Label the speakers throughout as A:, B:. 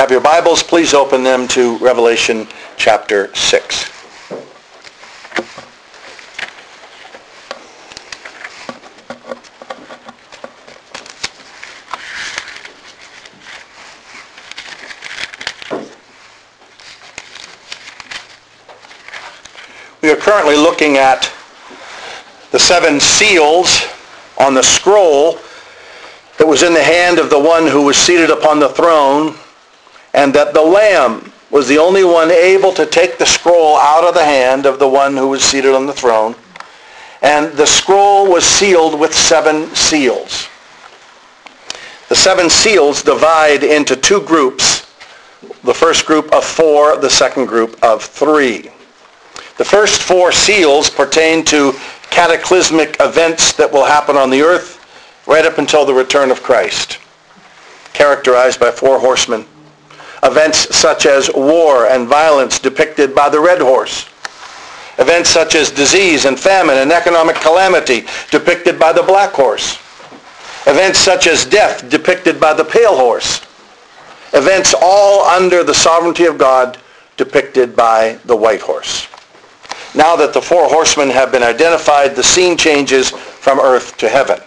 A: you have your Bibles, please open them to Revelation chapter 6. We are currently looking at the seven seals on the scroll that was in the hand of the one who was seated upon the throne, and that the Lamb was the only one able to take the scroll out of the hand of the one who was seated on the throne. And the scroll was sealed with seven seals. The seven seals divide into two groups. The first group of four, the second group of three. The first four seals pertain to cataclysmic events that will happen on the earth right up until the return of Christ, characterized by four horsemen. Events such as war and violence depicted by the red horse. Events such as disease and famine and economic calamity depicted by the black horse. Events such as death depicted by the pale horse. Events all under the sovereignty of God depicted by the white horse. Now that the four horsemen have been identified, the scene changes from earth to heaven.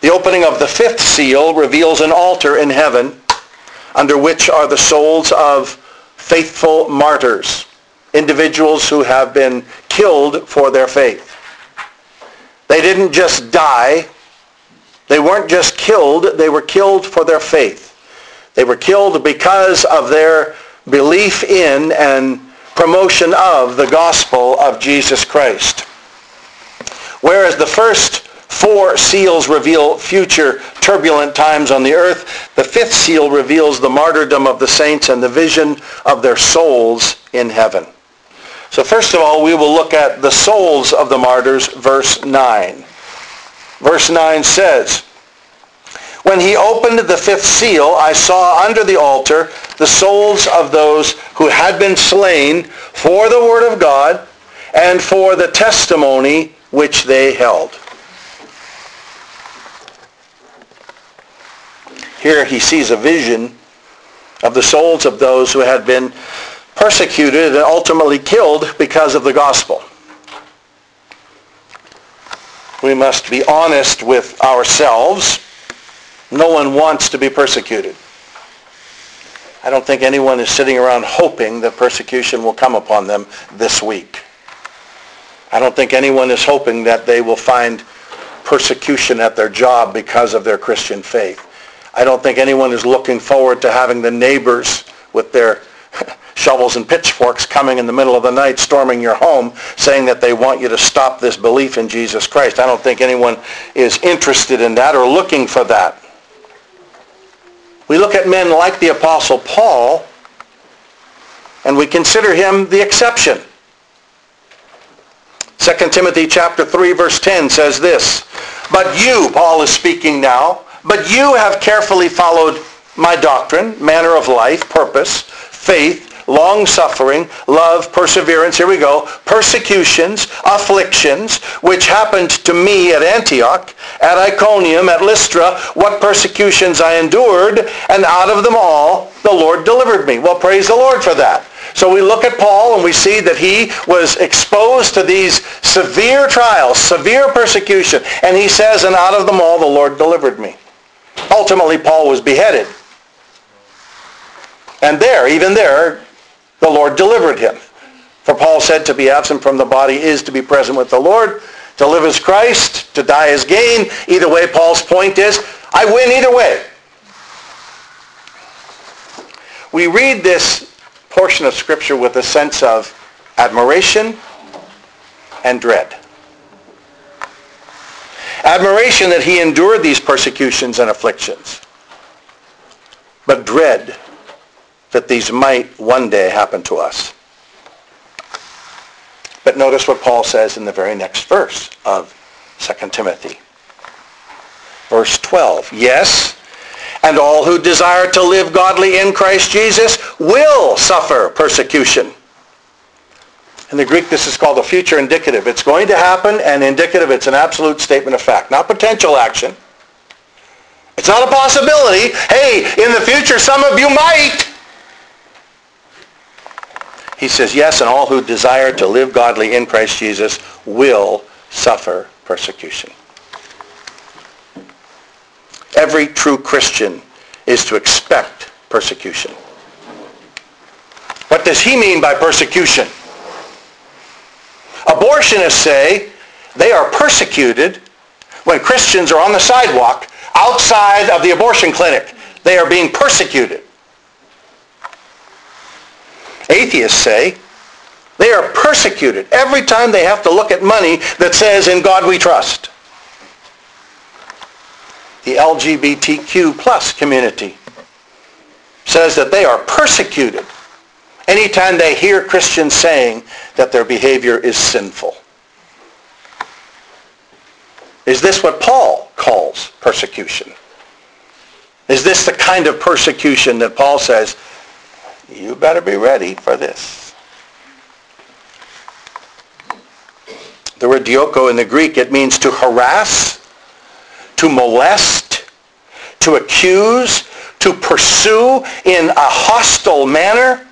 A: The opening of the fifth seal reveals an altar in heaven under which are the souls of faithful martyrs, individuals who have been killed for their faith. They didn't just die. They weren't just killed. They were killed for their faith. They were killed because of their belief in and promotion of the gospel of Jesus Christ. Whereas the first four seals reveal future turbulent times on the earth, the fifth seal reveals the martyrdom of the saints and the vision of their souls in heaven. So first of all, we will look at the souls of the martyrs, verse 9. Verse 9 says, when he opened the fifth seal, I saw under the altar the souls of those who had been slain for the word of God and for the testimony which they held. Here he sees a vision of the souls of those who had been persecuted and ultimately killed because of the gospel. We must be honest with ourselves no one wants to be persecuted. I don't think anyone is sitting around hoping that persecution will come upon them this week. I don't think anyone is hoping that they will find persecution at their job because of their Christian faith. I don't think anyone is looking forward to having the neighbors with their shovels and pitchforks coming in the middle of the night storming your home saying that they want you to stop this belief in Jesus Christ. I don't think anyone is interested in that or looking for that. We look at men like the Apostle Paul, and we consider him the exception. 2 Timothy chapter 3 verse 10 says this, But you, Paul is speaking now, but you have carefully followed my doctrine, manner of life, purpose, faith, long-suffering, love, perseverance, here we go, persecutions, afflictions, which happened to me at Antioch, at Iconium, at Lystra, what persecutions I endured, and out of them all the Lord delivered me. Well, praise the Lord for that. So we look at Paul and we see that he was exposed to these severe trials, severe persecution, and he says, and out of them all the Lord delivered me. Ultimately, Paul was beheaded. And there, even there, the Lord delivered him. For Paul said to be absent from the body is to be present with the Lord. To live as Christ, to die as gain. Either way, Paul's point is, I win either way. We read this portion of Scripture with a sense of admiration and dread. Admiration that he endured these persecutions and afflictions. But dread that these might one day happen to us. But notice what Paul says in the very next verse of 2 Timothy. Verse 12. Yes, and all who desire to live godly in Christ Jesus will suffer persecution. In the Greek, this is called a future indicative. It's going to happen, and indicative, it's an absolute statement of fact. Not potential action. It's not a possibility. Hey, in the future, some of you might. He says, yes, and all who desire to live godly in Christ Jesus will suffer persecution. Every true Christian is to expect persecution. What does he mean by persecution? Abortionists say they are persecuted when Christians are on the sidewalk outside of the abortion clinic. They are being persecuted. Atheists say they are persecuted every time they have to look at money that says, in God we trust. The LGBTQ plus community says that they are persecuted anytime they hear Christians saying that their behavior is sinful. Is this what Paul calls persecution? Is this the kind of persecution that Paul says, you better be ready for this? The word dioko in the Greek, it means to harass, to molest, to accuse, to pursue in a hostile manner,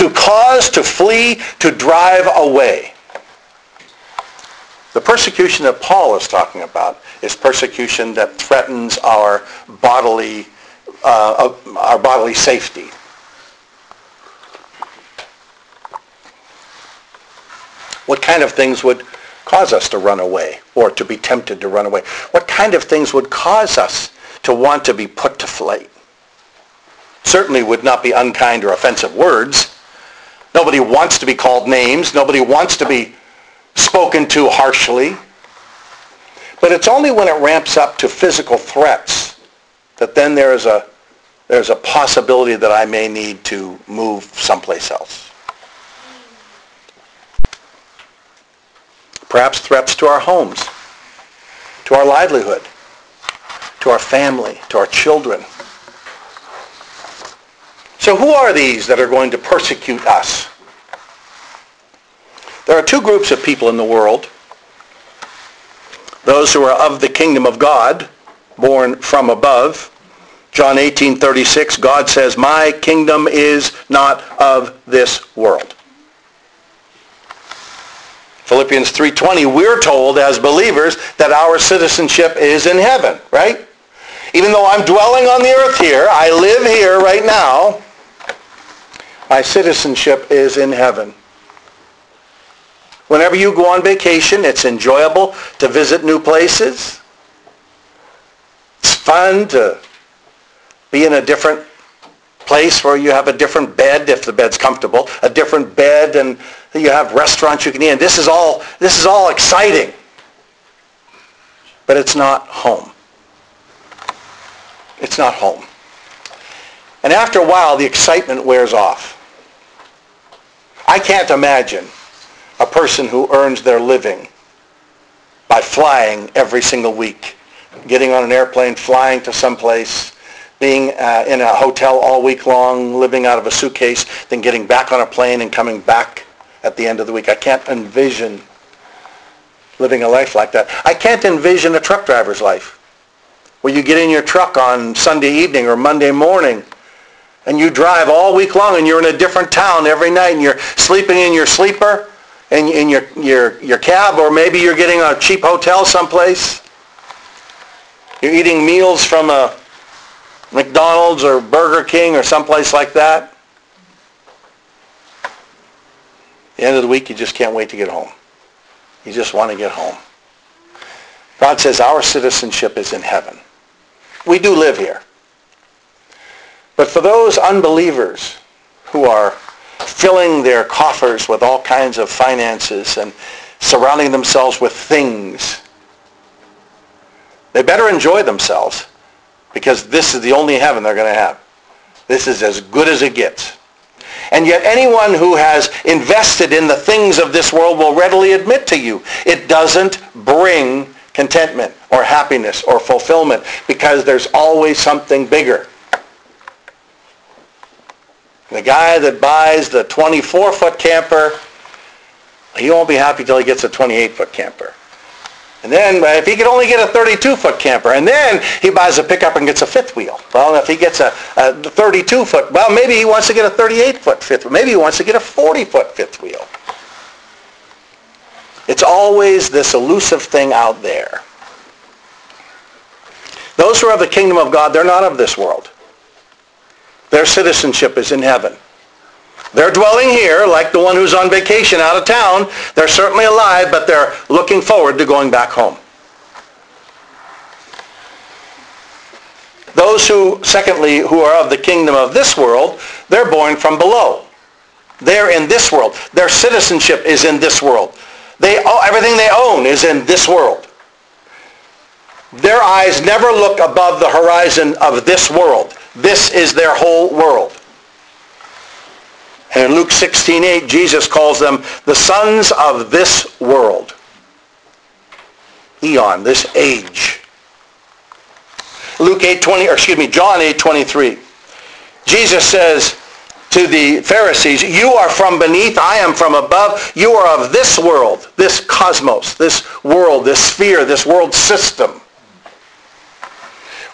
A: to cause, to flee, to drive away. The persecution that Paul is talking about is persecution that threatens our bodily, uh, our bodily safety. What kind of things would cause us to run away or to be tempted to run away? What kind of things would cause us to want to be put to flight? Certainly would not be unkind or offensive words. Nobody wants to be called names. Nobody wants to be spoken to harshly. But it's only when it ramps up to physical threats that then there is a, there's a possibility that I may need to move someplace else. Perhaps threats to our homes, to our livelihood, to our family, to our children. So who are these that are going to persecute us? There are two groups of people in the world. Those who are of the kingdom of God, born from above. John 18:36, God says, "My kingdom is not of this world." Philippians 3:20, we're told as believers that our citizenship is in heaven, right? Even though I'm dwelling on the earth here, I live here right now, my citizenship is in heaven. Whenever you go on vacation, it's enjoyable to visit new places. It's fun to be in a different place where you have a different bed if the bed's comfortable, a different bed and you have restaurants you can eat in. This is all this is all exciting. But it's not home. It's not home. And after a while the excitement wears off. I can't imagine a person who earns their living by flying every single week, getting on an airplane, flying to some place, being uh, in a hotel all week long, living out of a suitcase, then getting back on a plane and coming back at the end of the week. I can't envision living a life like that. I can't envision a truck driver's life where you get in your truck on Sunday evening or Monday morning and you drive all week long and you're in a different town every night and you're sleeping in your sleeper in, in your, your, your cab, or maybe you're getting a cheap hotel someplace. You're eating meals from a McDonald's or Burger King or someplace like that. the end of the week, you just can't wait to get home. You just want to get home. God says our citizenship is in heaven. We do live here. But for those unbelievers who are filling their coffers with all kinds of finances and surrounding themselves with things. They better enjoy themselves because this is the only heaven they're going to have. This is as good as it gets. And yet anyone who has invested in the things of this world will readily admit to you it doesn't bring contentment or happiness or fulfillment because there's always something bigger. The guy that buys the 24-foot camper, he won't be happy till he gets a 28-foot camper. And then uh, if he could only get a 32-foot camper, and then he buys a pickup and gets a fifth wheel. Well, if he gets a, a 32-foot, well, maybe he wants to get a 38-foot fifth wheel. Maybe he wants to get a 40-foot fifth wheel. It's always this elusive thing out there. Those who are of the kingdom of God, they're not of this world. Their citizenship is in heaven. They're dwelling here like the one who's on vacation out of town. They're certainly alive, but they're looking forward to going back home. Those who, secondly, who are of the kingdom of this world, they're born from below. They're in this world. Their citizenship is in this world. They, everything they own is in this world. Their eyes never look above the horizon of this world. This is their whole world. And in Luke 16:8, Jesus calls them the sons of this world. Eon, this age. Luke 8:20, or excuse me, John 8:23. Jesus says to the Pharisees, "You are from beneath, I am from above. You are of this world, this cosmos, this world, this sphere, this world system."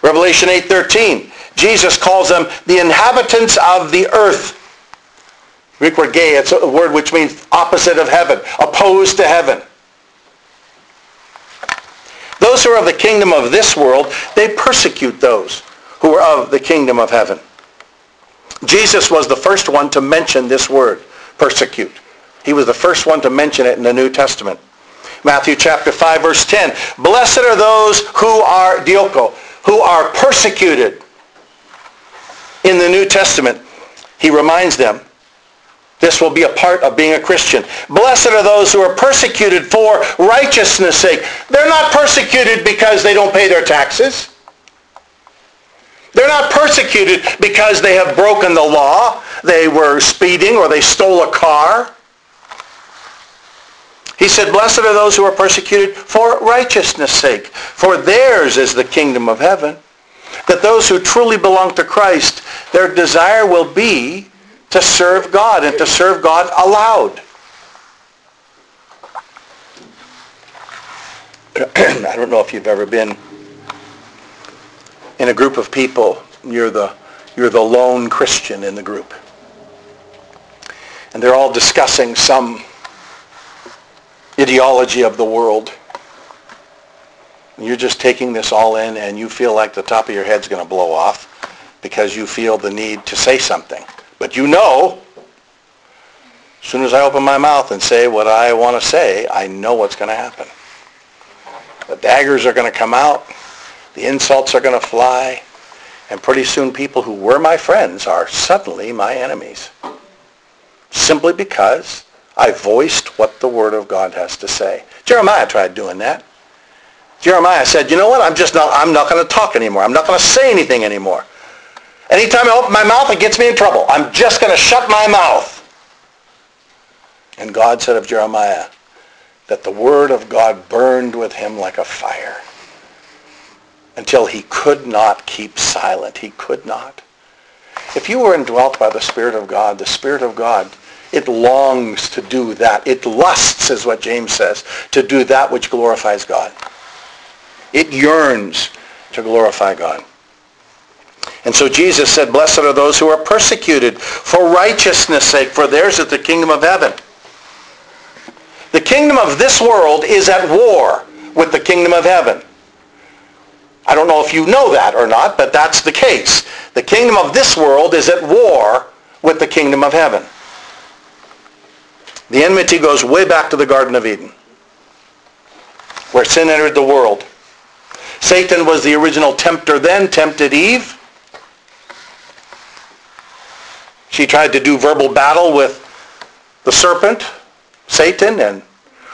A: Revelation 8:13. Jesus calls them the inhabitants of the earth. Greek word gay, it's a word which means opposite of heaven, opposed to heaven. Those who are of the kingdom of this world, they persecute those who are of the kingdom of heaven. Jesus was the first one to mention this word, persecute. He was the first one to mention it in the New Testament. Matthew chapter 5 verse 10. Blessed are those who are dioko, who are persecuted. In the New Testament, he reminds them this will be a part of being a Christian. Blessed are those who are persecuted for righteousness' sake. They're not persecuted because they don't pay their taxes. They're not persecuted because they have broken the law, they were speeding, or they stole a car. He said, blessed are those who are persecuted for righteousness' sake, for theirs is the kingdom of heaven. That those who truly belong to Christ, their desire will be to serve God and to serve God aloud. I don't know if you've ever been in a group of people. You're the, you're the lone Christian in the group. And they're all discussing some ideology of the world. You're just taking this all in and you feel like the top of your head's going to blow off because you feel the need to say something. But you know, as soon as I open my mouth and say what I want to say, I know what's going to happen. The daggers are going to come out. The insults are going to fly. And pretty soon people who were my friends are suddenly my enemies. Simply because I voiced what the Word of God has to say. Jeremiah tried doing that. Jeremiah said, you know what, I'm just not, I'm not going to talk anymore. I'm not going to say anything anymore. Anytime I open my mouth, it gets me in trouble. I'm just going to shut my mouth. And God said of Jeremiah that the word of God burned with him like a fire until he could not keep silent. He could not. If you were indwelt by the Spirit of God, the Spirit of God, it longs to do that. It lusts, is what James says, to do that which glorifies God. It yearns to glorify God. And so Jesus said, blessed are those who are persecuted for righteousness' sake, for theirs is the kingdom of heaven. The kingdom of this world is at war with the kingdom of heaven. I don't know if you know that or not, but that's the case. The kingdom of this world is at war with the kingdom of heaven. The enmity goes way back to the Garden of Eden, where sin entered the world. Satan was the original tempter then, tempted Eve. She tried to do verbal battle with the serpent, Satan, and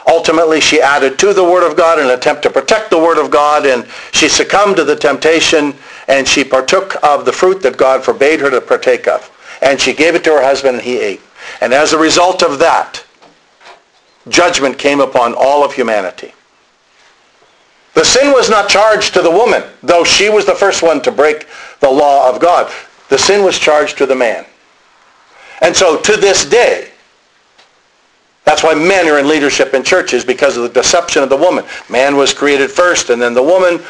A: ultimately she added to the Word of God in an attempt to protect the Word of God, and she succumbed to the temptation, and she partook of the fruit that God forbade her to partake of. And she gave it to her husband, and he ate. And as a result of that, judgment came upon all of humanity. The sin was not charged to the woman, though she was the first one to break the law of God. The sin was charged to the man. And so to this day, That's why men are in leadership in churches because of the deception of the woman. Man was created first and then the woman.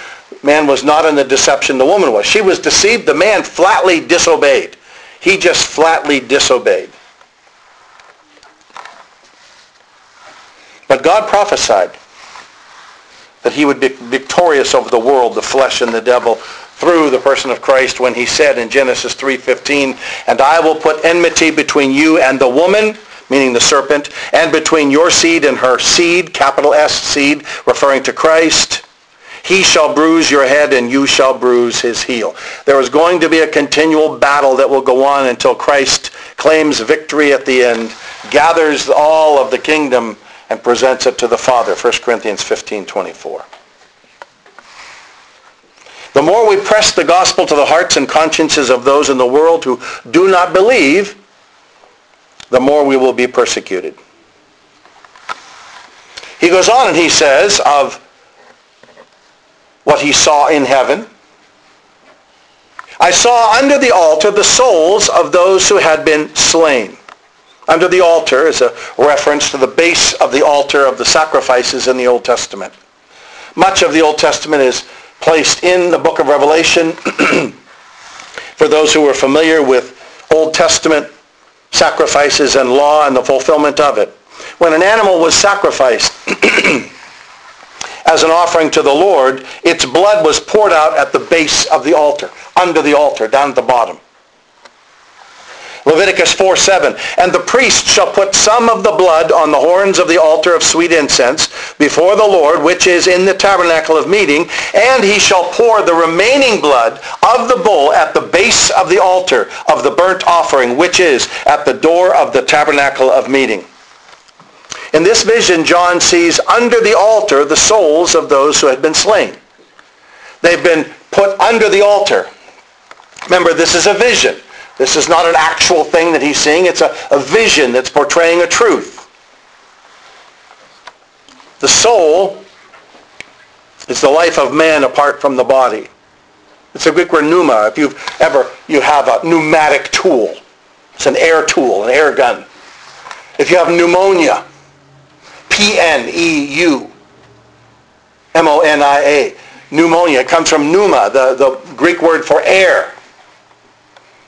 A: Man was not in the deception the woman was. She was deceived. The man flatly disobeyed. He just flatly disobeyed. But God prophesied that he would be victorious over the world, the flesh, and the devil through the person of Christ when he said in Genesis 3.15, And I will put enmity between you and the woman, meaning the serpent, and between your seed and her seed, capital S seed, referring to Christ. He shall bruise your head and you shall bruise his heel. There is going to be a continual battle that will go on until Christ claims victory at the end, gathers all of the kingdom and presents it to the Father. 1 Corinthians 15, 24. The more we press the gospel to the hearts and consciences of those in the world who do not believe, the more we will be persecuted. He goes on and he says of what he saw in heaven. I saw under the altar the souls of those who had been slain. Under the altar is a reference to the base of the altar of the sacrifices in the Old Testament. Much of the Old Testament is placed in the book of Revelation. For those who are familiar with Old Testament sacrifices and law and the fulfillment of it. When an animal was sacrificed as an offering to the Lord, its blood was poured out at the base of the altar, under the altar, down at the bottom. Leviticus 4, 7. And the priest shall put some of the blood on the horns of the altar of sweet incense before the Lord, which is in the tabernacle of meeting, and he shall pour the remaining blood of the bull at the base of the altar of the burnt offering, which is at the door of the tabernacle of meeting. In this vision, John sees under the altar the souls of those who had been slain. They've been put under the altar. Remember, this is a vision. This is not an actual thing that he's seeing. It's a, a vision that's portraying a truth. The soul is the life of man apart from the body. It's a Greek word pneuma. If you've ever, you have a pneumatic tool. It's an air tool, an air gun. If you have pneumonia, P-N-E-U, M-O-N-I-A, pneumonia. Comes from pneuma, the, the Greek word for air.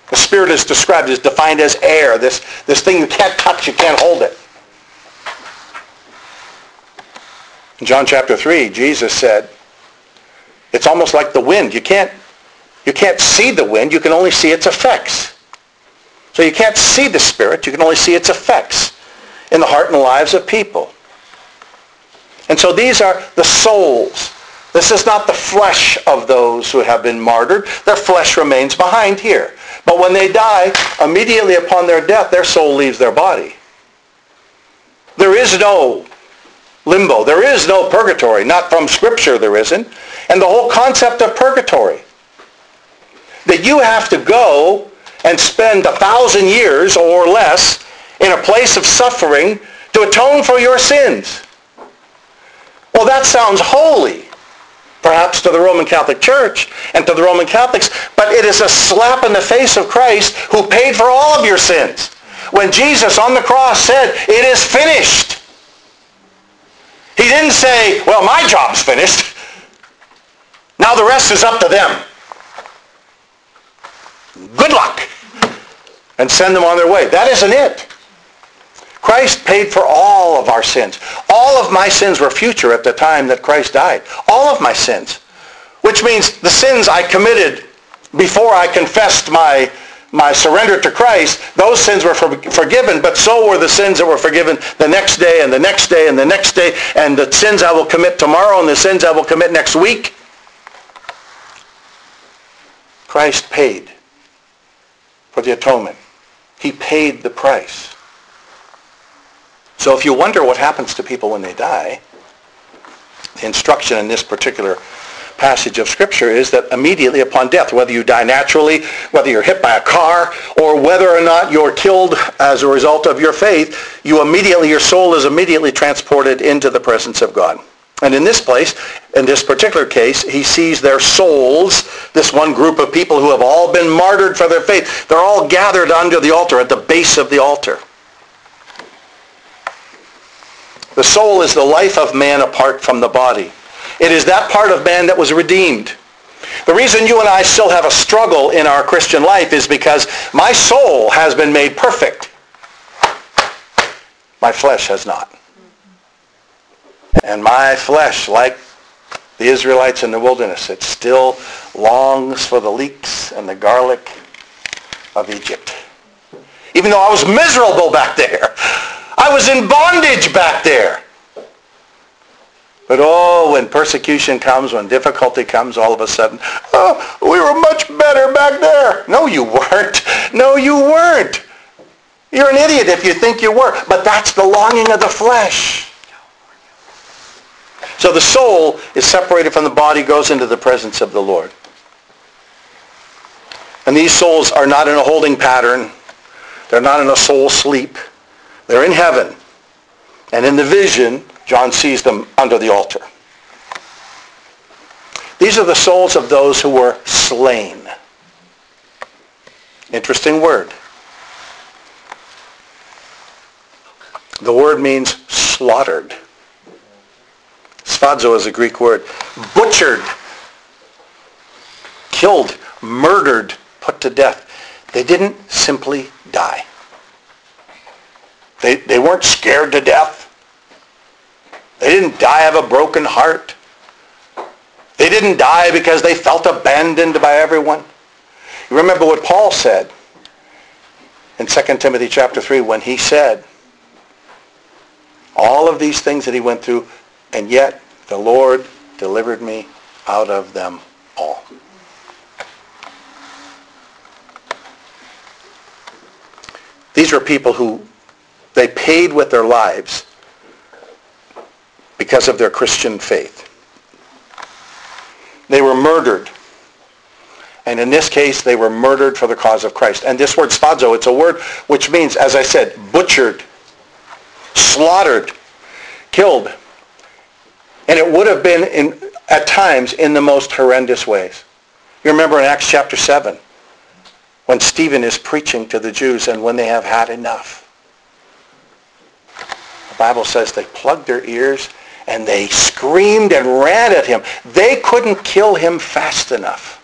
A: The Spirit is described as defined as air, this, this thing you can't touch, you can't hold it. In John chapter 3, Jesus said, it's almost like the wind. You can't, you can't see the wind, you can only see its effects. So you can't see the Spirit, you can only see its effects in the heart and lives of people. And so these are the souls. This is not the flesh of those who have been martyred. Their flesh remains behind here. But when they die, immediately upon their death, their soul leaves their body. There is no limbo. There is no purgatory. Not from Scripture there isn't. And the whole concept of purgatory, that you have to go and spend a thousand years or less in a place of suffering to atone for your sins. Well, that sounds holy perhaps to the Roman Catholic Church and to the Roman Catholics, but it is a slap in the face of Christ who paid for all of your sins. When Jesus on the cross said, it is finished. He didn't say, well, my job's finished. Now the rest is up to them. Good luck. And send them on their way. That isn't it. Christ paid for all of our sins. All of my sins were future at the time that Christ died. All of my sins. Which means the sins I committed before I confessed my, my surrender to Christ, those sins were for, forgiven, but so were the sins that were forgiven the next day and the next day and the next day, and the sins I will commit tomorrow and the sins I will commit next week. Christ paid for the atonement. He paid the price. So if you wonder what happens to people when they die, the instruction in this particular passage of Scripture is that immediately upon death, whether you die naturally, whether you're hit by a car, or whether or not you're killed as a result of your faith, you immediately, your soul is immediately transported into the presence of God. And in this place, in this particular case, he sees their souls, this one group of people who have all been martyred for their faith. They're all gathered under the altar, at the base of the altar. The soul is the life of man apart from the body. It is that part of man that was redeemed. The reason you and I still have a struggle in our Christian life is because my soul has been made perfect. My flesh has not. And my flesh, like the Israelites in the wilderness, it still longs for the leeks and the garlic of Egypt. Even though I was miserable back there. I was in bondage back there. But oh, when persecution comes, when difficulty comes, all of a sudden, oh, we were much better back there. No, you weren't. No, you weren't. You're an idiot if you think you were. But that's the longing of the flesh. So the soul is separated from the body, goes into the presence of the Lord. And these souls are not in a holding pattern. They're not in a soul sleep. They're in heaven. And in the vision, John sees them under the altar. These are the souls of those who were slain. Interesting word. The word means slaughtered. Sphadzo is a Greek word. Butchered, killed, murdered, put to death. They didn't simply die. They, they weren't scared to death. They didn't die of a broken heart. They didn't die because they felt abandoned by everyone. You remember what Paul said in 2 Timothy chapter 3 when he said all of these things that he went through, and yet the Lord delivered me out of them all. These were people who they paid with their lives because of their Christian faith. They were murdered. And in this case, they were murdered for the cause of Christ. And this word sphadzo, it's a word which means, as I said, butchered, slaughtered, killed. And it would have been in, at times in the most horrendous ways. You remember in Acts chapter 7 when Stephen is preaching to the Jews and when they have had enough. The Bible says they plugged their ears and they screamed and ran at him. They couldn't kill him fast enough.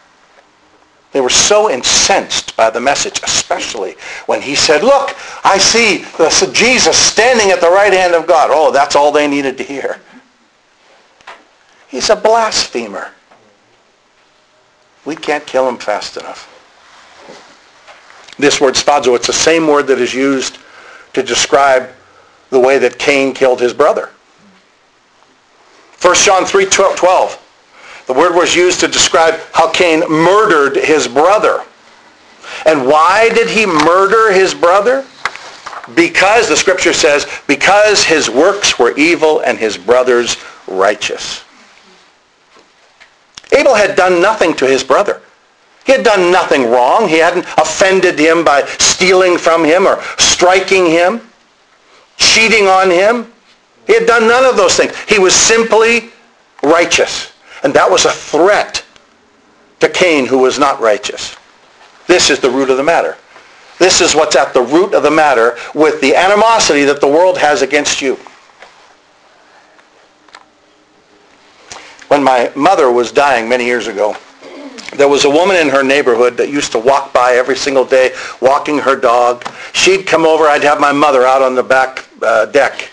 A: They were so incensed by the message, especially when he said, look, I see Jesus standing at the right hand of God. Oh, that's all they needed to hear. He's a blasphemer. We can't kill him fast enough. This word sphadzo, it's the same word that is used to describe the way that Cain killed his brother. 1 John 3, 12. The word was used to describe how Cain murdered his brother. And why did he murder his brother? Because, the scripture says, because his works were evil and his brother's righteous. Abel had done nothing to his brother. He had done nothing wrong. He hadn't offended him by stealing from him or striking him, cheating on him. He had done none of those things. He was simply righteous. And that was a threat to Cain who was not righteous. This is the root of the matter. This is what's at the root of the matter with the animosity that the world has against you. When my mother was dying many years ago, there was a woman in her neighborhood that used to walk by every single day walking her dog. She'd come over. I'd have my mother out on the back uh, deck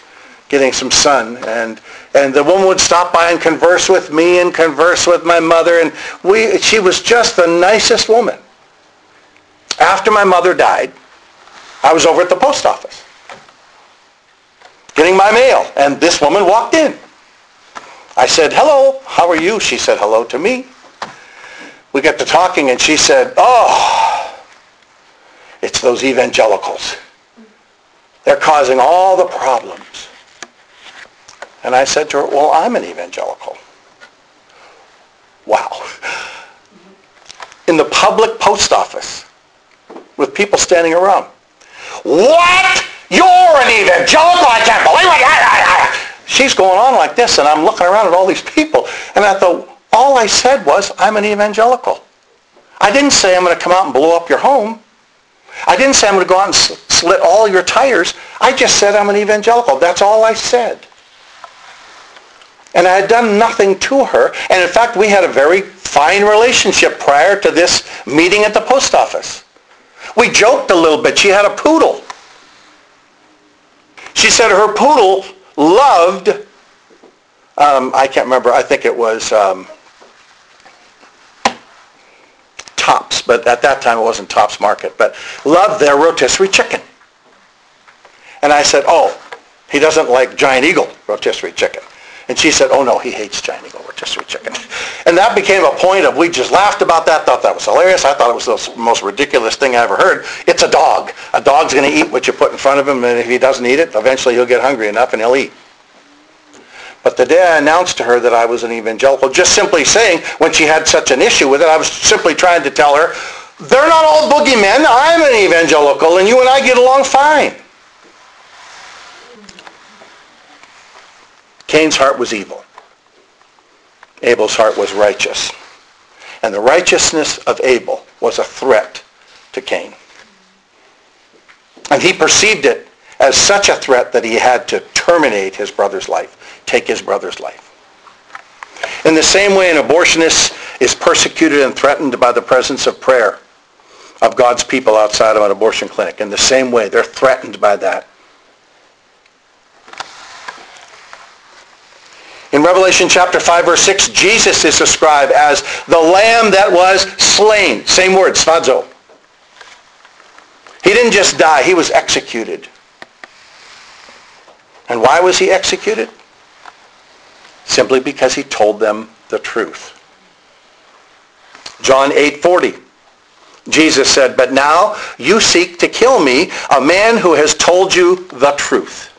A: getting some sun. And, and the woman would stop by and converse with me and converse with my mother. And we, she was just the nicest woman. After my mother died, I was over at the post office getting my mail. And this woman walked in. I said, hello, how are you? She said hello to me. We got to talking and she said, oh, it's those evangelicals. They're causing all the problems. And I said to her, well, I'm an evangelical. Wow. In the public post office with people standing around. What? You're an evangelical? I can't believe it. She's going on like this, and I'm looking around at all these people. And I thought, all I said was, I'm an evangelical. I didn't say I'm going to come out and blow up your home. I didn't say I'm going to go out and slit all your tires. I just said I'm an evangelical. That's all I said. And I had done nothing to her. And in fact, we had a very fine relationship prior to this meeting at the post office. We joked a little bit. She had a poodle. She said her poodle loved, um, I can't remember, I think it was um, Tops, but at that time it wasn't Tops Market, but loved their rotisserie chicken. And I said, oh, he doesn't like Giant Eagle rotisserie chicken. And she said, oh no, he hates Giant Eagle rotisserie chicken. And that became a point of, we just laughed about that, thought that was hilarious. I thought it was the most ridiculous thing I ever heard. It's a dog. A dog's going to eat what you put in front of him, and if he doesn't eat it, eventually he'll get hungry enough and he'll eat. But the day I announced to her that I was an evangelical, just simply saying, when she had such an issue with it, I was simply trying to tell her, they're not all boogeymen. I'm an evangelical, and you and I get along fine. Cain's heart was evil. Abel's heart was righteous. And the righteousness of Abel was a threat to Cain. And he perceived it as such a threat that he had to terminate his brother's life, take his brother's life. In the same way, an abortionist is persecuted and threatened by the presence of prayer of God's people outside of an abortion clinic. In the same way, they're threatened by that. In Revelation chapter 5, verse 6, Jesus is described as the lamb that was slain. Same word, sphazo. He didn't just die, he was executed. And why was he executed? Simply because he told them the truth. John 8:40. Jesus said, "But now you seek to kill me, a man who has told you the truth,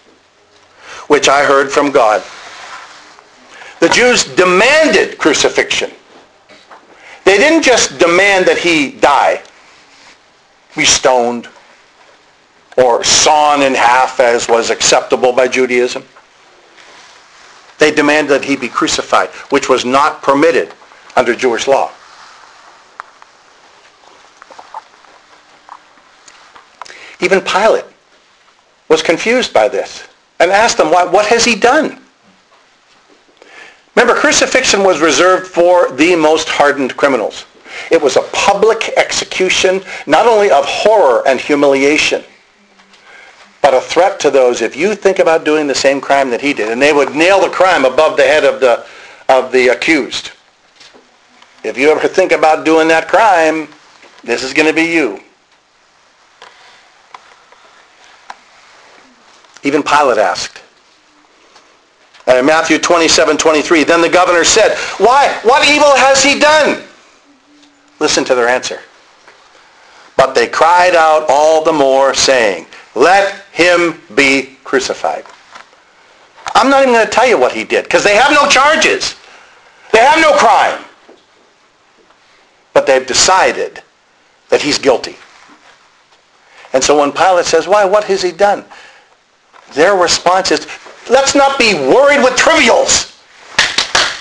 A: which I heard from God." The Jews demanded crucifixion. They didn't just demand that he die, be stoned, or sawn in half as was acceptable by Judaism. They demanded that he be crucified, which was not permitted under Jewish law. Even Pilate was confused by this and asked them, what has he done? Remember, crucifixion was reserved for the most hardened criminals. It was a public execution, not only of horror and humiliation, but a threat to those if you think about doing the same crime that he did. And they would nail the crime above the head of the, of the accused. If you ever think about doing that crime, this is going to be you. Even Pilate asked, uh, Matthew 27, 23, then the governor said, why? What evil has he done? Listen to their answer. But they cried out all the more, saying, let him be crucified. I'm not even going to tell you what he did, because they have no charges. They have no crime. But they've decided that he's guilty. And so when Pilate says, why, what has he done? Their response is, let's not be worried with trivials.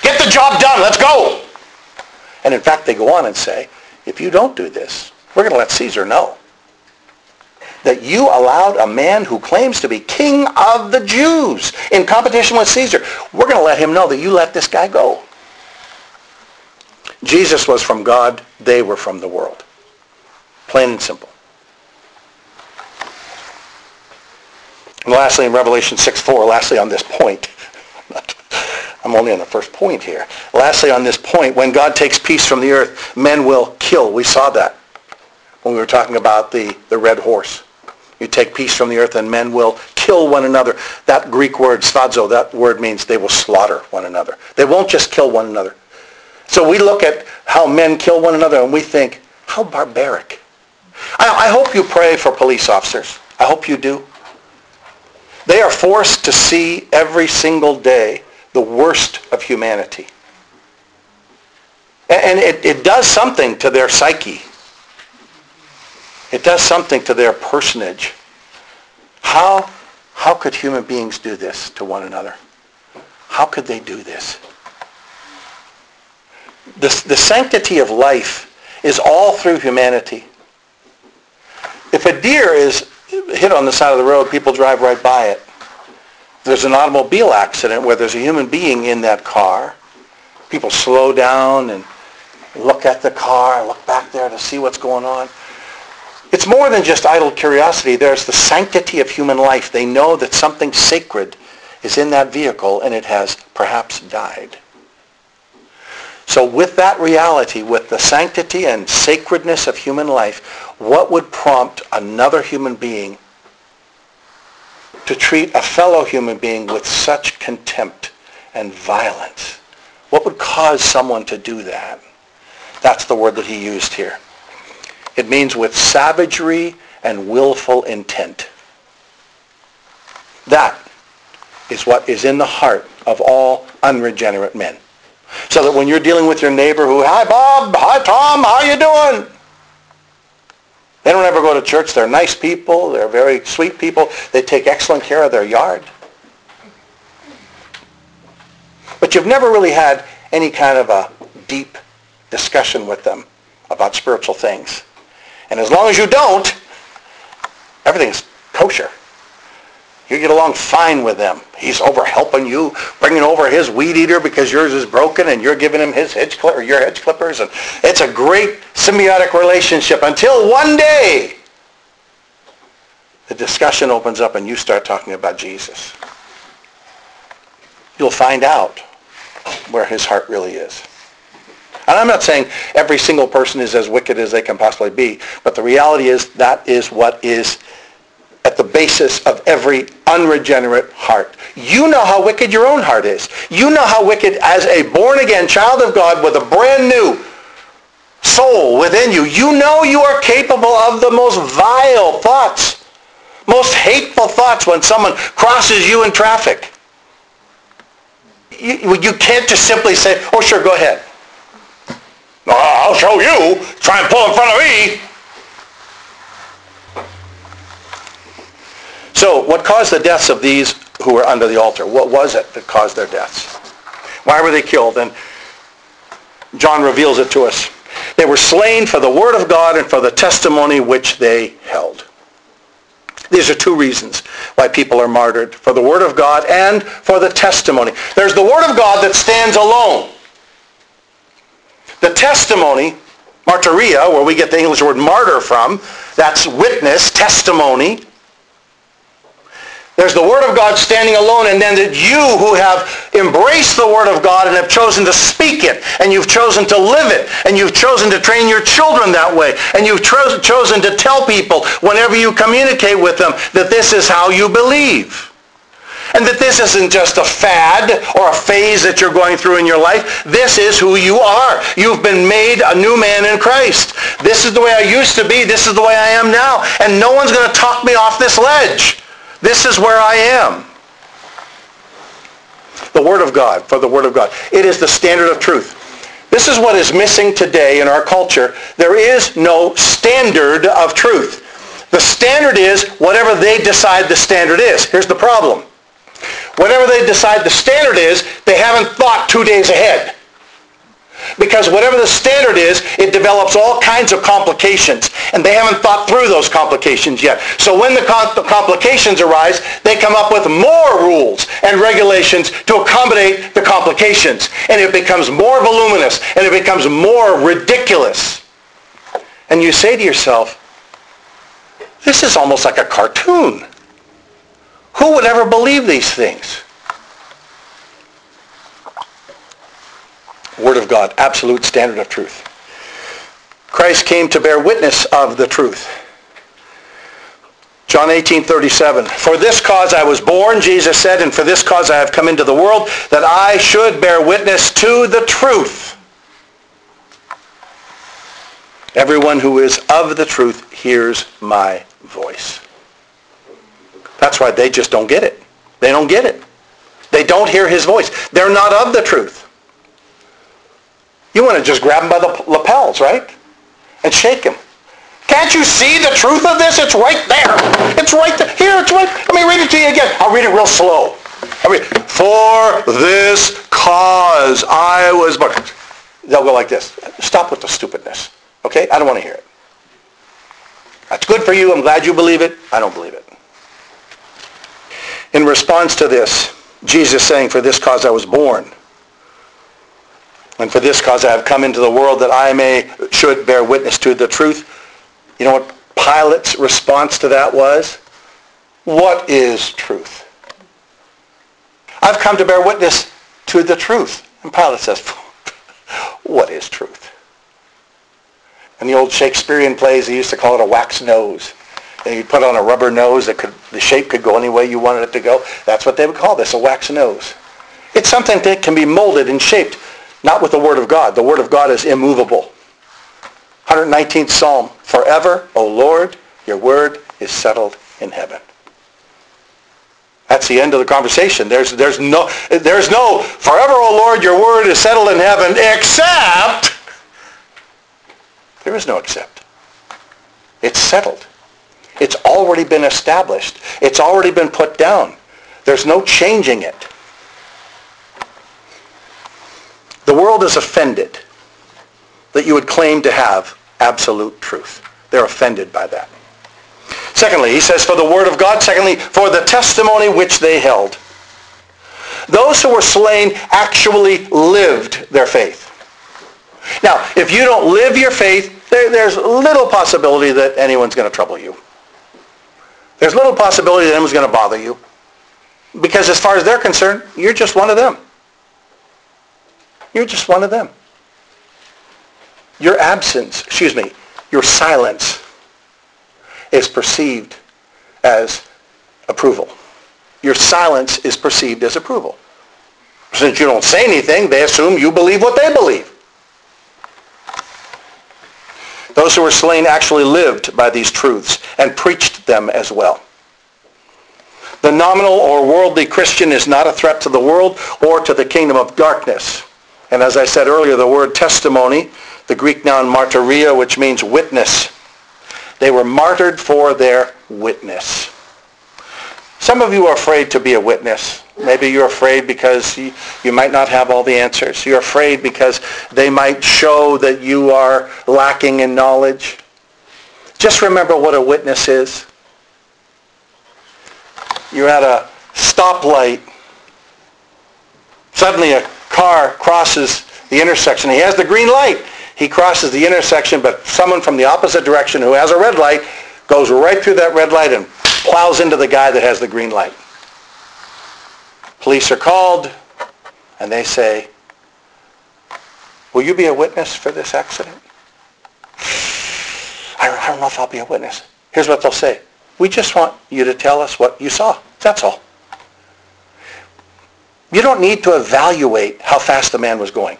A: Get the job done. Let's go. And in fact, they go on and say, if you don't do this, we're going to let Caesar know that you allowed a man who claims to be king of the Jews in competition with Caesar. We're going to let him know that you let this guy go. Jesus was from God. They were from the world. Plain and simple. And lastly, in Revelation 6.4, lastly on this point, I'm only on the first point here. Lastly, on this point, when God takes peace from the earth, men will kill. We saw that when we were talking about the, the red horse. You take peace from the earth and men will kill one another. That Greek word, sphazo, that word means they will slaughter one another. They won't just kill one another. So we look at how men kill one another and we think, how barbaric. I, I hope you pray for police officers. I hope you do. They are forced to see every single day the worst of humanity. And it, it does something to their psyche. It does something to their personage. How, how could human beings do this to one another? How could they do this? The, the sanctity of life is all through humanity. If a deer is hit on the side of the road, people drive right by it. there's an automobile accident where there's a human being in that car, people slow down and look at the car, and look back there to see what's going on. It's more than just idle curiosity. There's the sanctity of human life. They know that something sacred is in that vehicle and it has perhaps died. So with that reality, with the sanctity and sacredness of human life, what would prompt another human being to treat a fellow human being with such contempt and violence? What would cause someone to do that? That's the word that he used here. It means with savagery and willful intent. That is what is in the heart of all unregenerate men. So that when you're dealing with your neighbor who, hi Bob, hi Tom, how you doing? They don't ever go to church. They're nice people. They're very sweet people. They take excellent care of their yard. But you've never really had any kind of a deep discussion with them about spiritual things. And as long as you don't, everything's kosher. You get along fine with them. He's over helping you, bringing over his weed eater because yours is broken and you're giving him his hedge your hedge clippers. And it's a great symbiotic relationship until one day the discussion opens up and you start talking about Jesus. You'll find out where his heart really is. And I'm not saying every single person is as wicked as they can possibly be, but the reality is that is what is at the basis of every unregenerate heart. You know how wicked your own heart is. You know how wicked as a born-again child of God with a brand new soul within you, you know you are capable of the most vile thoughts, most hateful thoughts when someone crosses you in traffic. You, you can't just simply say, oh sure, go ahead. I'll show you. Try and pull in front of me. So what caused the deaths of these who were under the altar? What was it that caused their deaths? Why were they killed? And John reveals it to us. They were slain for the word of God and for the testimony which they held. These are two reasons why people are martyred, for the word of God and for the testimony. There's the word of God that stands alone. The testimony, martyria, where we get the English word martyr from, that's witness, testimony. There's the Word of God standing alone, and then that you who have embraced the Word of God and have chosen to speak it, and you've chosen to live it, and you've chosen to train your children that way, and you've cho- chosen to tell people whenever you communicate with them that this is how you believe. And that this isn't just a fad or a phase that you're going through in your life. This is who you are. You've been made a new man in Christ. This is the way I used to be. This is the way I am now. And no one's going to talk me off this ledge. This is where I am. The Word of God, for the Word of God. It is the standard of truth. This is what is missing today in our culture. There is no standard of truth. The standard is whatever they decide the standard is. Here's the problem. Whatever they decide the standard is, they haven't thought two days ahead. Because whatever the standard is, it develops all kinds of complications. And they haven't thought through those complications yet. So when the complications arise, they come up with more rules and regulations to accommodate the complications. And it becomes more voluminous and it becomes more ridiculous. And you say to yourself, this is almost like a cartoon. Who would ever believe these things? Word of God, absolute standard of truth. Christ came to bear witness of the truth. John 18, 37. For this cause I was born, Jesus said, and for this cause I have come into the world, that I should bear witness to the truth. Everyone who is of the truth hears my voice. That's why they just don't get it. They don't get it. They don't hear his voice. They're not of the truth. You want to just grab him by the lapels, right? And shake him. Can't you see the truth of this? It's right there. It's right there. Here, it's right. Let me read it to you again. I'll read it real slow. I mean, for this cause I was born. They'll go like this. Stop with the stupidness. Okay? I don't want to hear it. That's good for you. I'm glad you believe it. I don't believe it. In response to this, Jesus saying, for this cause I was born. And for this cause I have come into the world that I may, should bear witness to the truth. You know what Pilate's response to that was? What is truth? I've come to bear witness to the truth. And Pilate says, what is truth? In the old Shakespearean plays, they used to call it a wax nose. And you'd put on a rubber nose that could, the shape could go any way you wanted it to go. That's what they would call this, a wax nose. It's something that can be molded and shaped, not with the Word of God. The Word of God is immovable. 119th Psalm, forever, O Lord, your word is settled in heaven. That's the end of the conversation. There's, there's, no, there's no, forever, O Lord, your word is settled in heaven, except, there is no except. It's settled. It's already been established. It's already been put down. There's no changing it. The world is offended that you would claim to have absolute truth. They're offended by that. Secondly, he says, for the word of God. Secondly, for the testimony which they held. Those who were slain actually lived their faith. Now, if you don't live your faith, there, there's little possibility that anyone's going to trouble you. There's little possibility that anyone's going to bother you. Because as far as they're concerned, you're just one of them. You're just one of them. Your absence, excuse me, your silence is perceived as approval. Your silence is perceived as approval. Since you don't say anything, they assume you believe what they believe. Those who were slain actually lived by these truths and preached them as well. The nominal or worldly Christian is not a threat to the world or to the kingdom of darkness. And as I said earlier, the word testimony the Greek noun martyria, which means witness. They were martyred for their witness. Some of you are afraid to be a witness. Maybe you're afraid because you, you might not have all the answers. You're afraid because they might show that you are lacking in knowledge. Just remember what a witness is. You're at a stoplight. Suddenly a car crosses the intersection. He has the green light. He crosses the intersection, but someone from the opposite direction who has a red light goes right through that red light and plows into the guy that has the green light. Police are called, and they say, will you be a witness for this accident? I don't know if I'll be a witness. Here's what they'll say. We just want you to tell us what you saw. That's all. You don't need to evaluate how fast the man was going.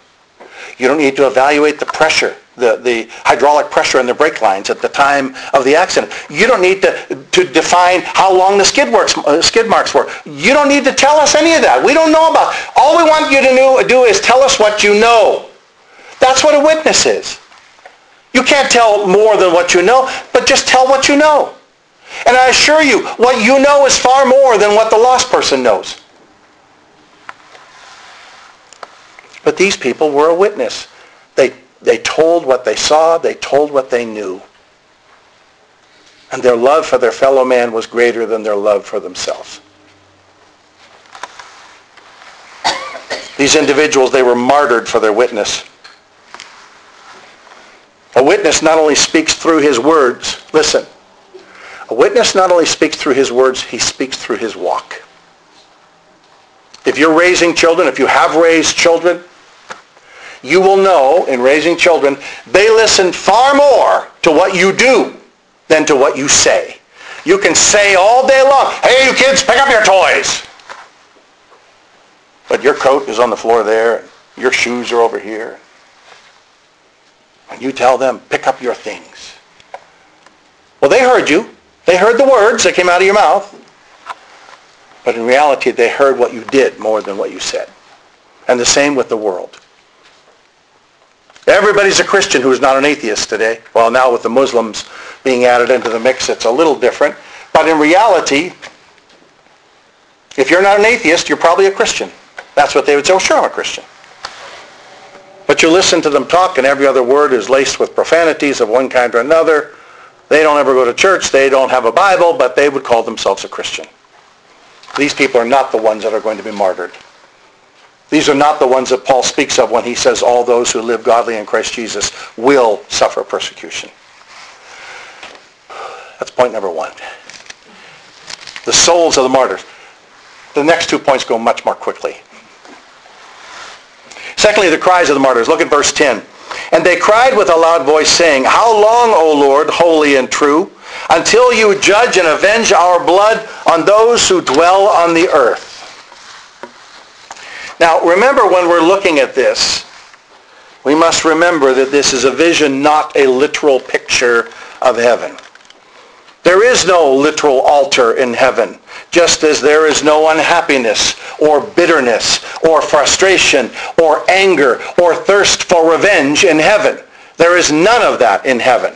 A: You don't need to evaluate the pressure, the, the hydraulic pressure in the brake lines at the time of the accident. You don't need to, to define how long the skid, works, uh, skid marks were. You don't need to tell us any of that. We don't know about. All we want you to know, do is tell us what you know. That's what a witness is. You can't tell more than what you know, but just tell what you know. And I assure you, what you know is far more than what the lost person knows. But these people were a witness. They, they told what they saw. They told what they knew. And their love for their fellow man was greater than their love for themselves. These individuals, they were martyred for their witness. A witness not only speaks through his words, listen, a witness not only speaks through his words, he speaks through his walk. If you're raising children, if you have raised children, you will know in raising children, they listen far more to what you do than to what you say. You can say all day long, hey, you kids, pick up your toys. But your coat is on the floor there, your shoes are over here. And you tell them, pick up your things. Well, they heard you. They heard the words that came out of your mouth. But in reality, they heard what you did more than what you said. And the same with the world. Everybody's a Christian who's not an atheist today. Well, now with the Muslims being added into the mix, it's a little different. But in reality, if you're not an atheist, you're probably a Christian. That's what they would say. Oh, sure, I'm a Christian. But you listen to them talk, and every other word is laced with profanities of one kind or another. They don't ever go to church. They don't have a Bible, but they would call themselves a Christian. These people are not the ones that are going to be martyred. These are not the ones that Paul speaks of when he says all those who live godly in Christ Jesus will suffer persecution. That's point number one. The souls of the martyrs. The next two points go much more quickly. Secondly, the cries of the martyrs. Look at verse 10. And they cried with a loud voice, saying, How long, O Lord, holy and true, until you judge and avenge our blood on those who dwell on the earth? Now, remember when we're looking at this, we must remember that this is a vision, not a literal picture of heaven. There is no literal altar in heaven, just as there is no unhappiness or bitterness or frustration or anger or thirst for revenge in heaven. There is none of that in heaven.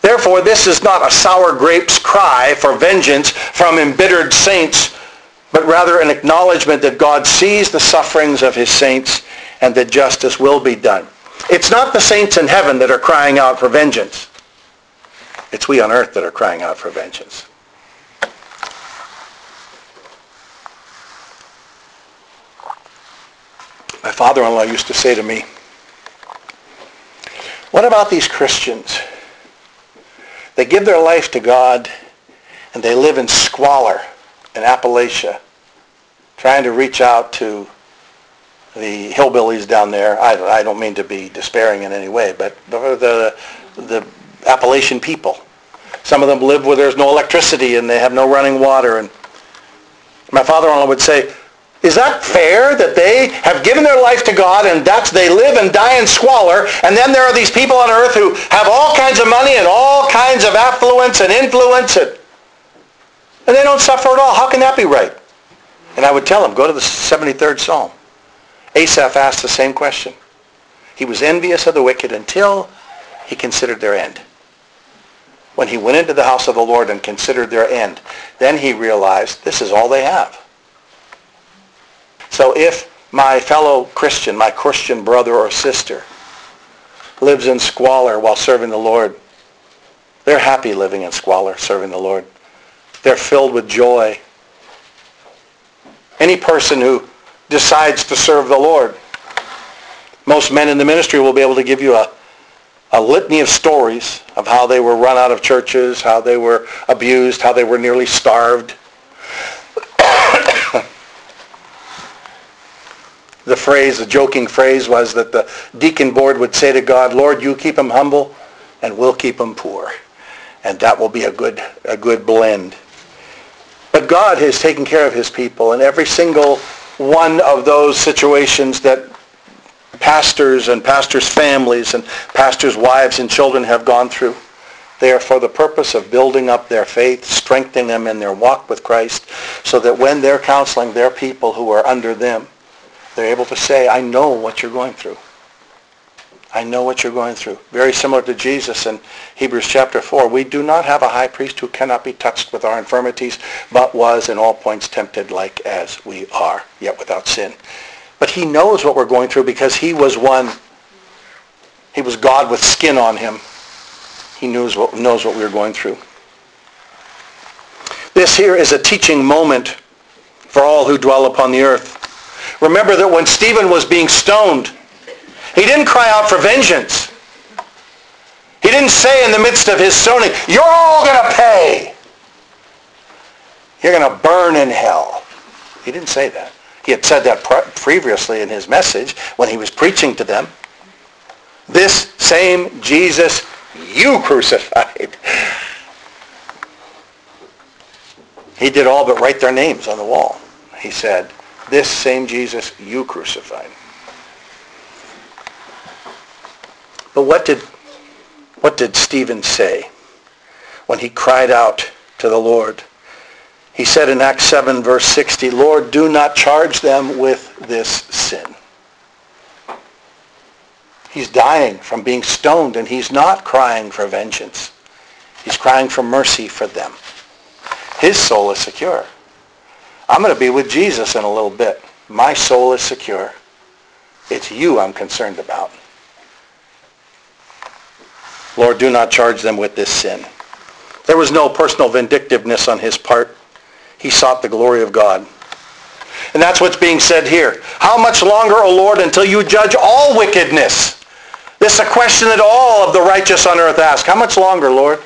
A: Therefore, this is not a sour grapes cry for vengeance from embittered saints but rather an acknowledgement that God sees the sufferings of his saints and that justice will be done. It's not the saints in heaven that are crying out for vengeance. It's we on earth that are crying out for vengeance. My father-in-law used to say to me, what about these Christians? They give their life to God and they live in squalor in Appalachia trying to reach out to the hillbillies down there. I, I don't mean to be despairing in any way, but the, the, the Appalachian people. Some of them live where there's no electricity and they have no running water. And my father-in-law would say, is that fair that they have given their life to God and that's they live and die in squalor and then there are these people on earth who have all kinds of money and all kinds of affluence and influence and and they don't suffer at all. How can that be right? And I would tell him, go to the 73rd Psalm. Asaph asked the same question. He was envious of the wicked until he considered their end. When he went into the house of the Lord and considered their end, then he realized this is all they have. So if my fellow Christian, my Christian brother or sister, lives in squalor while serving the Lord, they're happy living in squalor, serving the Lord. They're filled with joy. Any person who decides to serve the Lord. Most men in the ministry will be able to give you a, a litany of stories of how they were run out of churches, how they were abused, how they were nearly starved. the phrase, the joking phrase was that the deacon board would say to God, Lord, you keep him humble and we'll keep him poor. And that will be a good, a good blend. But God has taken care of his people in every single one of those situations that pastors and pastors' families and pastors' wives and children have gone through. They are for the purpose of building up their faith, strengthening them in their walk with Christ, so that when they're counseling their people who are under them, they're able to say, I know what you're going through. I know what you're going through. Very similar to Jesus in Hebrews chapter 4. We do not have a high priest who cannot be touched with our infirmities, but was in all points tempted like as we are, yet without sin. But he knows what we're going through because he was one. He was God with skin on him. He knows what, knows what we are going through. This here is a teaching moment for all who dwell upon the earth. Remember that when Stephen was being stoned, he didn't cry out for vengeance. He didn't say in the midst of his stoning, you're all going to pay. You're going to burn in hell. He didn't say that. He had said that previously in his message when he was preaching to them. This same Jesus you crucified. He did all but write their names on the wall. He said, this same Jesus you crucified. But what did, what did Stephen say when he cried out to the Lord? He said in Acts 7 verse 60, Lord, do not charge them with this sin. He's dying from being stoned and he's not crying for vengeance. He's crying for mercy for them. His soul is secure. I'm going to be with Jesus in a little bit. My soul is secure. It's you I'm concerned about. Lord, do not charge them with this sin. There was no personal vindictiveness on his part. he sought the glory of God. And that's what's being said here. How much longer, O Lord, until you judge all wickedness? This is a question that all of the righteous on earth ask. How much longer, Lord?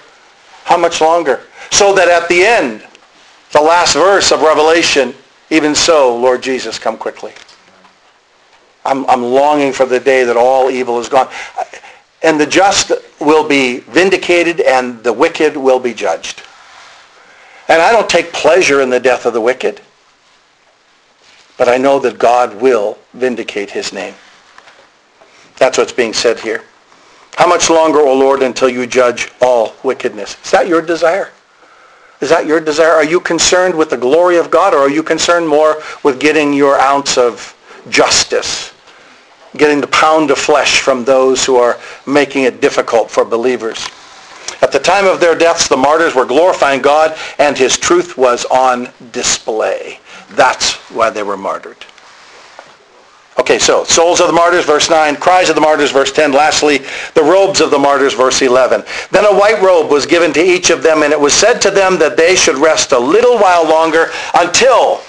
A: How much longer? So that at the end, the last verse of Revelation, even so, Lord Jesus, come quickly. I'm, I'm longing for the day that all evil is gone. And the just will be vindicated and the wicked will be judged. And I don't take pleasure in the death of the wicked, but I know that God will vindicate his name. That's what's being said here. How much longer, O Lord, until you judge all wickedness? Is that your desire? Is that your desire? Are you concerned with the glory of God or are you concerned more with getting your ounce of justice? Getting the pound of flesh from those who are making it difficult for believers. At the time of their deaths, the martyrs were glorifying God and his truth was on display. That's why they were martyred. Okay, so souls of the martyrs, verse 9, cries of the martyrs, verse 10. Lastly, the robes of the martyrs, verse 11. Then a white robe was given to each of them, and it was said to them that they should rest a little while longer until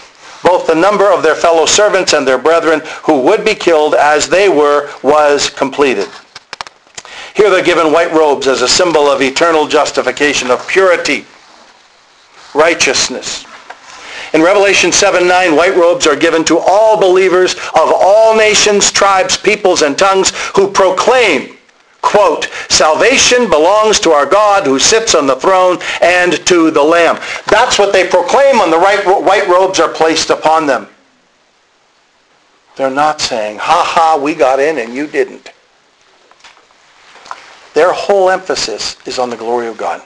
A: both the number of their fellow servants and their brethren who would be killed as they were was completed. Here they're given white robes as a symbol of eternal justification, of purity, righteousness. In Revelation 7, 9, white robes are given to all believers of all nations, tribes, peoples, and tongues who proclaim, quote, salvation belongs to our God who sits on the throne and to the Lamb. That's what they proclaim when the white robes are placed upon them. They're not saying, ha ha, we got in and you didn't. Their whole emphasis is on the glory of God.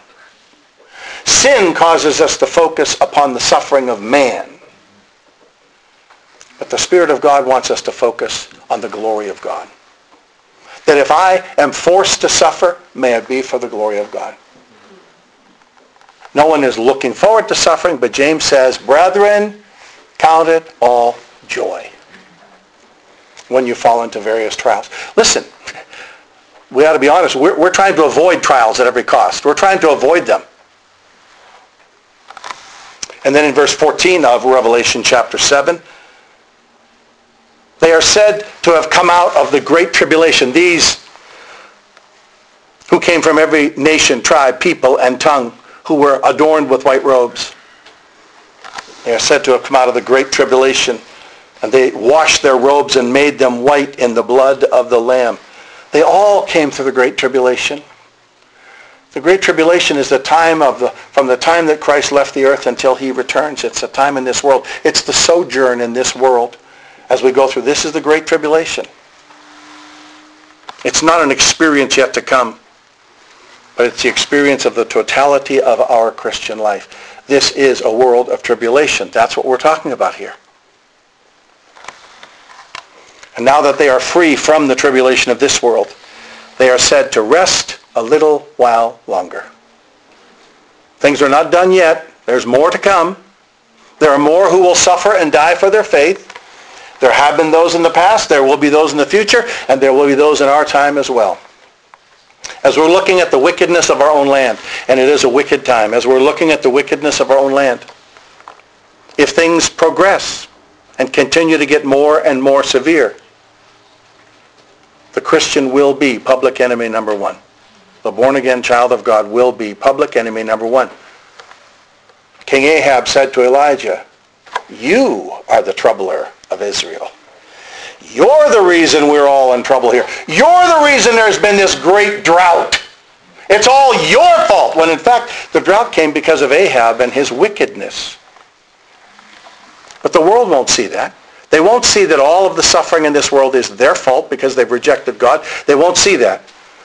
A: Sin causes us to focus upon the suffering of man. But the Spirit of God wants us to focus on the glory of God. That if I am forced to suffer, may it be for the glory of God. No one is looking forward to suffering, but James says, brethren, count it all joy when you fall into various trials. Listen, we ought to be honest. We're, we're trying to avoid trials at every cost. We're trying to avoid them. And then in verse 14 of Revelation chapter 7, they are said to have come out of the great tribulation. These who came from every nation, tribe, people, and tongue, who were adorned with white robes. They are said to have come out of the great tribulation. And they washed their robes and made them white in the blood of the Lamb. They all came through the Great Tribulation. The Great Tribulation is the time of the, from the time that Christ left the earth until he returns. It's a time in this world. It's the sojourn in this world as we go through. This is the Great Tribulation. It's not an experience yet to come, but it's the experience of the totality of our Christian life. This is a world of tribulation. That's what we're talking about here. And now that they are free from the tribulation of this world, they are said to rest a little while longer. Things are not done yet. There's more to come. There are more who will suffer and die for their faith. There have been those in the past. There will be those in the future. And there will be those in our time as well. As we're looking at the wickedness of our own land, and it is a wicked time, as we're looking at the wickedness of our own land, if things progress and continue to get more and more severe, the Christian will be public enemy number one. The born-again child of God will be public enemy number one. King Ahab said to Elijah, you are the troubler of Israel. You're the reason we're all in trouble here. You're the reason there's been this great drought. It's all your fault, when in fact the drought came because of Ahab and his wickedness. But the world won't see that. They won't see that all of the suffering in this world is their fault because they've rejected God. They won't see that.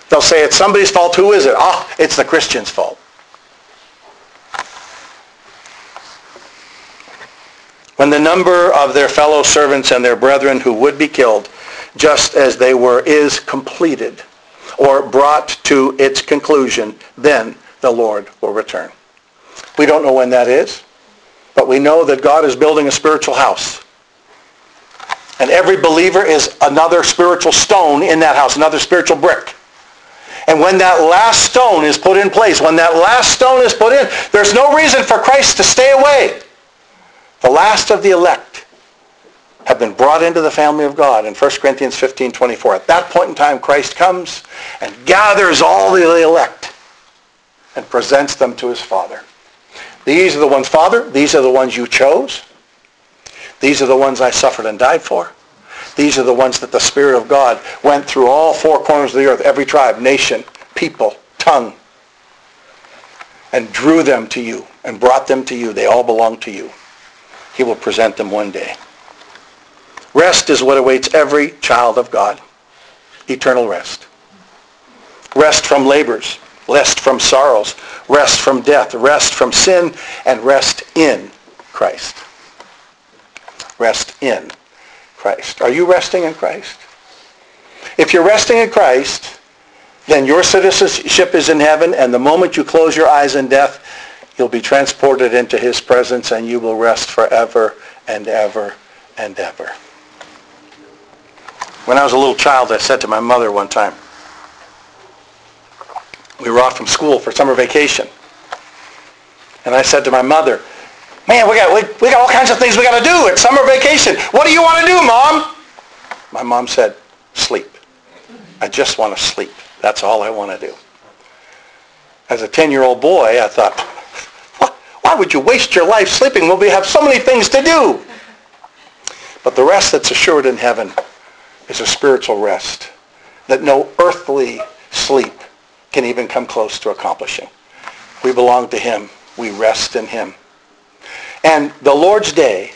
A: They'll say it's somebody's fault. Who is it? Ah, it's the Christian's fault. When the number of their fellow servants and their brethren who would be killed, just as they were, is completed or brought to its conclusion, then the Lord will return. We don't know when that is, but we know that God is building a spiritual house. And every believer is another spiritual stone in that house, another spiritual brick. And when that last stone is put in place, when that last stone is put in, there's no reason for Christ to stay away. The last of the elect, have been brought into the family of God in 1 Corinthians 15, 24. At that point in time, Christ comes and gathers all the elect and presents them to his Father. These are the ones, Father, these are the ones you chose. These are the ones I suffered and died for. These are the ones that the Spirit of God went through all four corners of the earth, every tribe, nation, people, tongue, and drew them to you and brought them to you. They all belong to you. He will present them one day. Rest is what awaits every child of God. Eternal rest. Rest from labors, rest from sorrows, rest from death, rest from sin, and rest in Christ. Rest in Christ. Are you resting in Christ? If you're resting in Christ, then your citizenship is in heaven, and the moment you close your eyes in death, you'll be transported into his presence, and you will rest forever and ever and ever. When I was a little child, I said to my mother one time, we were off from school for summer vacation. And I said to my mother, man, we got, we, we got all kinds of things we got to do. It's summer vacation. What do you want to do, Mom? My mom said, sleep. I just want to sleep. That's all I want to do. As a 10-year-old boy, I thought, why would you waste your life sleeping when we have so many things to do? But the rest that's assured in heaven is a spiritual rest that no earthly sleep can even come close to accomplishing. We belong to him. We rest in him. And the Lord's Day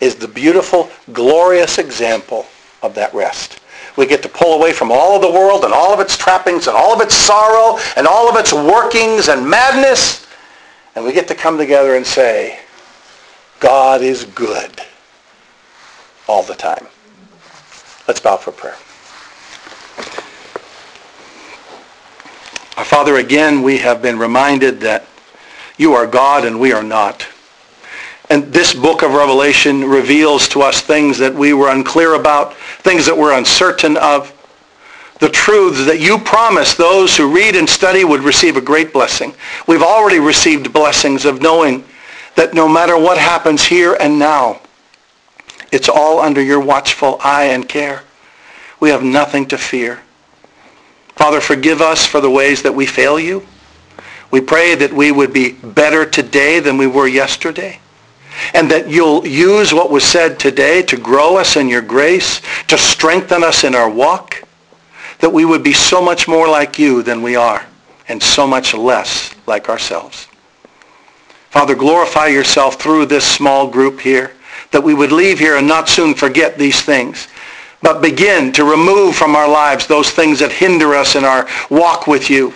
A: is the beautiful, glorious example of that rest. We get to pull away from all of the world and all of its trappings and all of its sorrow and all of its workings and madness. And we get to come together and say, God is good all the time. Let's bow for prayer. Our Father, again, we have been reminded that you are God and we are not. And this book of Revelation reveals to us things that we were unclear about, things that we're uncertain of, the truths that you promised those who read and study would receive a great blessing. We've already received blessings of knowing that no matter what happens here and now, it's all under your watchful eye and care. We have nothing to fear. Father, forgive us for the ways that we fail you. We pray that we would be better today than we were yesterday. And that you'll use what was said today to grow us in your grace, to strengthen us in our walk, that we would be so much more like you than we are, and so much less like ourselves. Father, glorify yourself through this small group here, that we would leave here and not soon forget these things, but begin to remove from our lives those things that hinder us in our walk with you,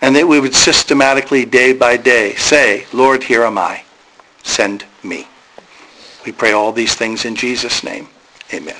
A: and that we would systematically, day by day, say, Lord, here am I. Send me. We pray all these things in Jesus' name. Amen.